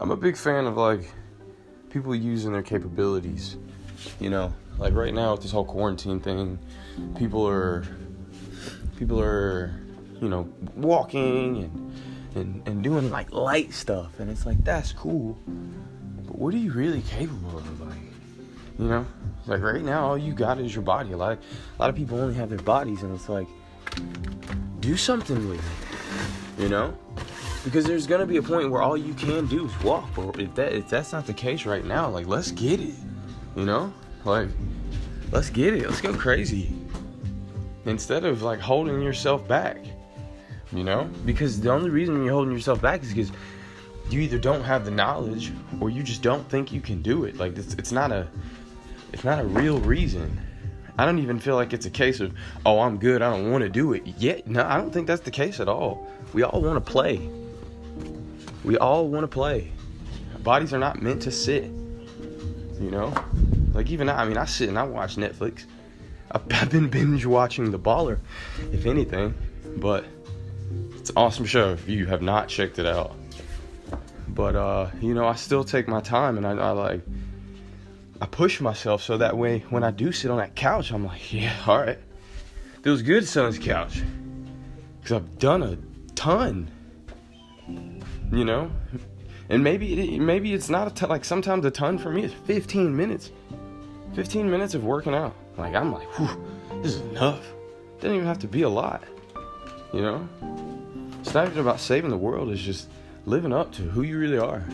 I'm a big fan of like people using their capabilities. You know, like right now with this whole quarantine thing, people are people are, you know, walking and and, and doing like light stuff and it's like that's cool. But what are you really capable of? Like you know? Like right now all you got is your body. A lot of, a lot of people only have their bodies and it's like do something with it. You know? Because there's gonna be a point where all you can do is walk. Or if that if that's not the case right now, like let's get it. You know, like let's get it. Let's go crazy. Instead of like holding yourself back. You know, because the only reason you're holding yourself back is because you either don't have the knowledge or you just don't think you can do it. Like it's, it's not a it's not a real reason. I don't even feel like it's a case of, oh, I'm good, I don't want to do it yet. No, I don't think that's the case at all. We all want to play. We all want to play. bodies are not meant to sit. You know? Like, even I, I mean, I sit and I watch Netflix. I've been binge watching The Baller, if anything. But it's an awesome show if you have not checked it out. But, uh, you know, I still take my time and I, I like, I push myself so that way when I do sit on that couch, I'm like, yeah, all right. Feels good to sit on couch. Because I've done a ton you know? And maybe it, maybe it's not a ton like sometimes a ton for me is 15 minutes. 15 minutes of working out. Like i'm like whew, this is enough. Doesn't even have to be a lot you know? It's not even about saving the world it's just living up to who you really are